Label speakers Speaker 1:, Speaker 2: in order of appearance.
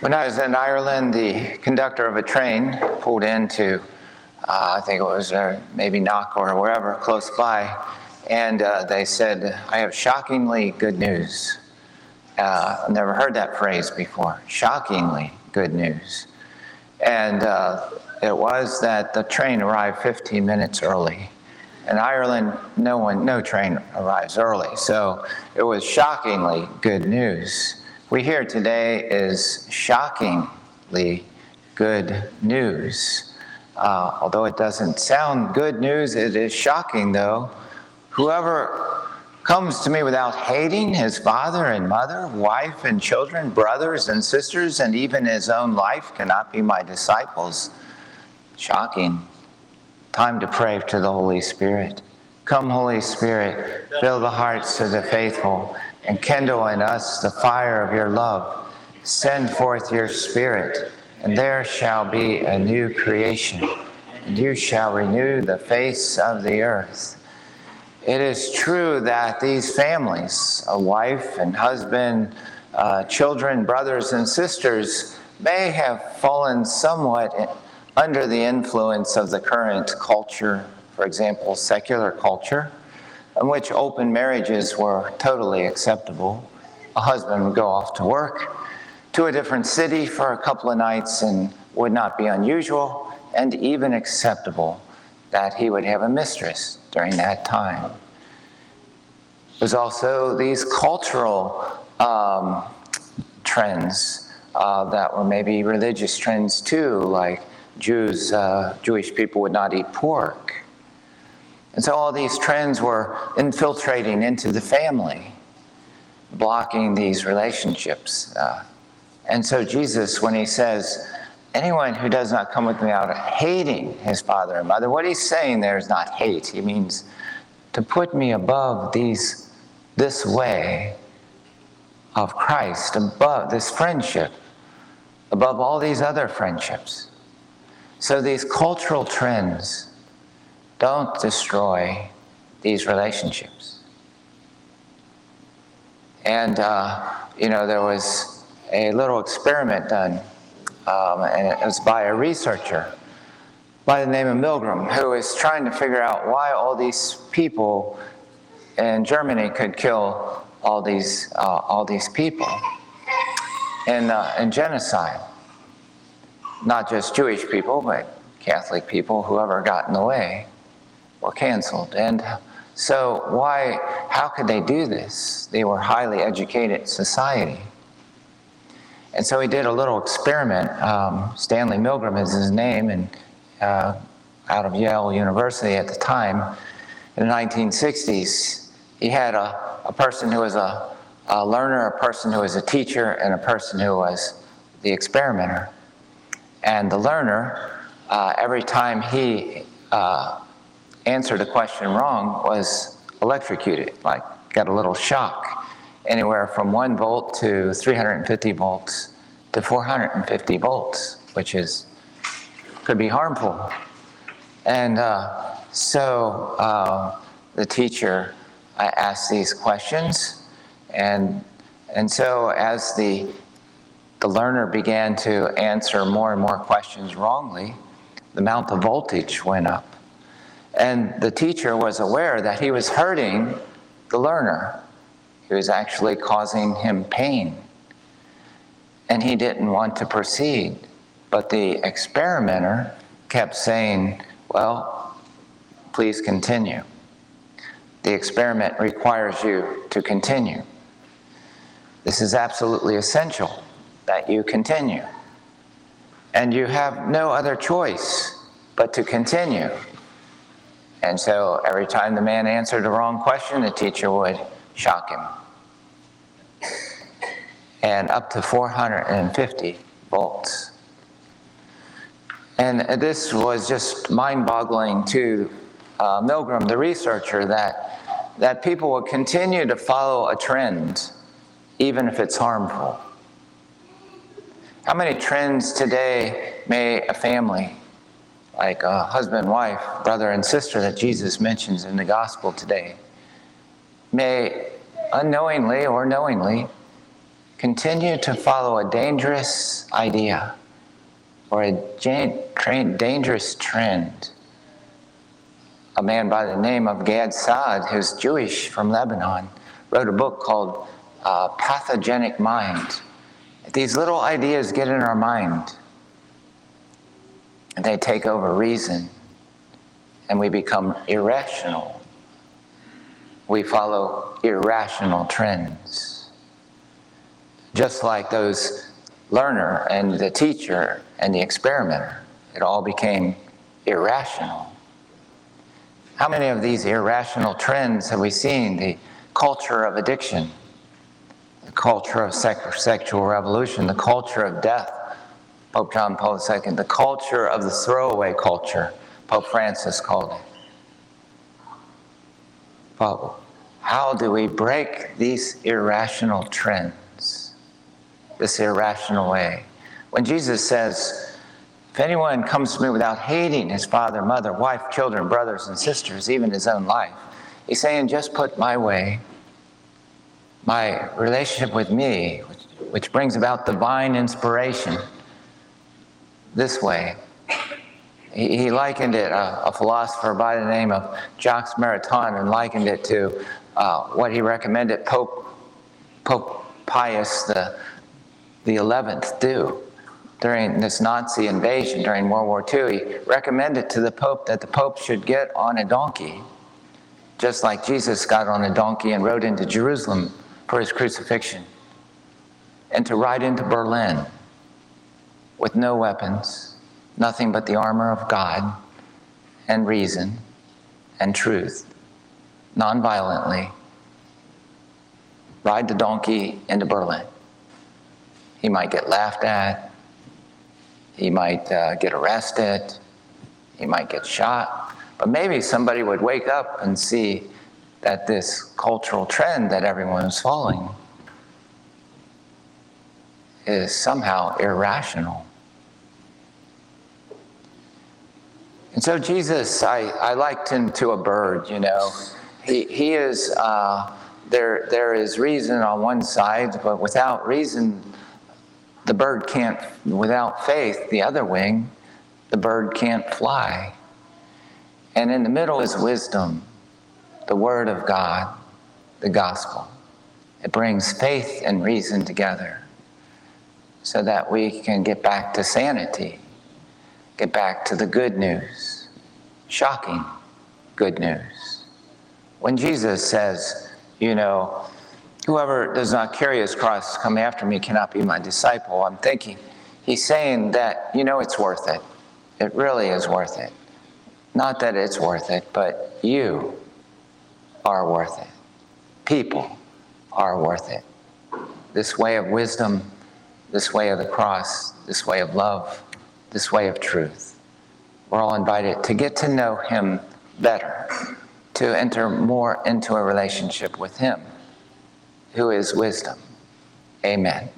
Speaker 1: When I was in Ireland, the conductor of a train pulled into, uh, I think it was uh, maybe Knock or wherever close by, and uh, they said, I have shockingly good news. Uh, I've never heard that phrase before. Shockingly good news. And uh, it was that the train arrived 15 minutes early. In Ireland, no one, no train arrives early. So it was shockingly good news. We hear today is shockingly good news. Uh, although it doesn't sound good news, it is shocking though. Whoever comes to me without hating his father and mother, wife and children, brothers and sisters, and even his own life cannot be my disciples. Shocking. Time to pray to the Holy Spirit. Come, Holy Spirit, fill the hearts of the faithful and kindle in us the fire of your love. Send forth your Spirit, and there shall be a new creation, and you shall renew the face of the earth. It is true that these families, a wife and husband, uh, children, brothers and sisters, may have fallen somewhat under the influence of the current culture, for example, secular culture in which open marriages were totally acceptable. A husband would go off to work to a different city for a couple of nights and would not be unusual and even acceptable that he would have a mistress during that time. There's also these cultural um, trends uh, that were maybe religious trends too, like Jews, uh, Jewish people would not eat pork and so all these trends were infiltrating into the family, blocking these relationships. Uh, and so Jesus, when he says, anyone who does not come with me out of hating his father and mother, what he's saying there is not hate. He means to put me above these, this way of Christ, above this friendship, above all these other friendships. So these cultural trends, don't destroy these relationships. And, uh, you know, there was a little experiment done, um, and it was by a researcher by the name of Milgram, who was trying to figure out why all these people in Germany could kill all these, uh, all these people in, uh, in genocide. Not just Jewish people, but Catholic people, whoever got in the way were canceled. And so, why, how could they do this? They were highly educated society. And so he did a little experiment. Um, Stanley Milgram is his name, and uh, out of Yale University at the time. In the 1960s, he had a, a person who was a, a learner, a person who was a teacher, and a person who was the experimenter. And the learner, uh, every time he uh, answered a question wrong was electrocuted, like got a little shock, anywhere from one volt to 350 volts to 450 volts, which is could be harmful. And uh, so uh, the teacher uh, asked these questions, and and so as the the learner began to answer more and more questions wrongly, the amount of voltage went up. And the teacher was aware that he was hurting the learner. He was actually causing him pain. And he didn't want to proceed. But the experimenter kept saying, Well, please continue. The experiment requires you to continue. This is absolutely essential that you continue. And you have no other choice but to continue. And so every time the man answered the wrong question, the teacher would shock him. And up to 450 volts. And this was just mind boggling to uh, Milgram, the researcher, that, that people will continue to follow a trend, even if it's harmful. How many trends today may a family like a husband, wife, brother, and sister that Jesus mentions in the gospel today, may unknowingly or knowingly continue to follow a dangerous idea or a dangerous trend. A man by the name of Gad Saad, who's Jewish from Lebanon, wrote a book called uh, Pathogenic Mind. These little ideas get in our mind and they take over reason and we become irrational. We follow irrational trends. Just like those learner and the teacher and the experimenter, it all became irrational. How many of these irrational trends have we seen? The culture of addiction, the culture of sexual revolution, the culture of death, Pope John Paul II, the culture of the throwaway culture, Pope Francis called it. But how do we break these irrational trends, this irrational way? When Jesus says, if anyone comes to me without hating his father, mother, wife, children, brothers, and sisters, even his own life, he's saying, just put my way, my relationship with me, which, which brings about divine inspiration this way. He, likened it, uh, a philosopher by the name of Jacques Maritain, and likened it to uh, what he recommended Pope, Pope Pius the, the 11th do during this Nazi invasion during World War II. He recommended to the Pope that the Pope should get on a donkey, just like Jesus got on a donkey and rode into Jerusalem for his crucifixion, and to ride into Berlin with no weapons, nothing but the armor of God and reason and truth, nonviolently, ride the donkey into Berlin. He might get laughed at, he might uh, get arrested, he might get shot, but maybe somebody would wake up and see that this cultural trend that everyone is following is somehow irrational. And so Jesus, I, I liked him to a bird, you know. He, he is, uh, there, there is reason on one side, but without reason, the bird can't, without faith, the other wing, the bird can't fly. And in the middle is wisdom, the Word of God, the gospel. It brings faith and reason together so that we can get back to sanity, get back to the good news, shocking good news. When Jesus says, you know, whoever does not carry his cross come after me cannot be my disciple, I'm thinking he's saying that, you know, it's worth it. It really is worth it. Not that it's worth it, but you are worth it. People are worth it. This way of wisdom, this way of the cross, this way of love, this way of truth. We're all invited to get to know Him better, to enter more into a relationship with Him, who is wisdom. Amen.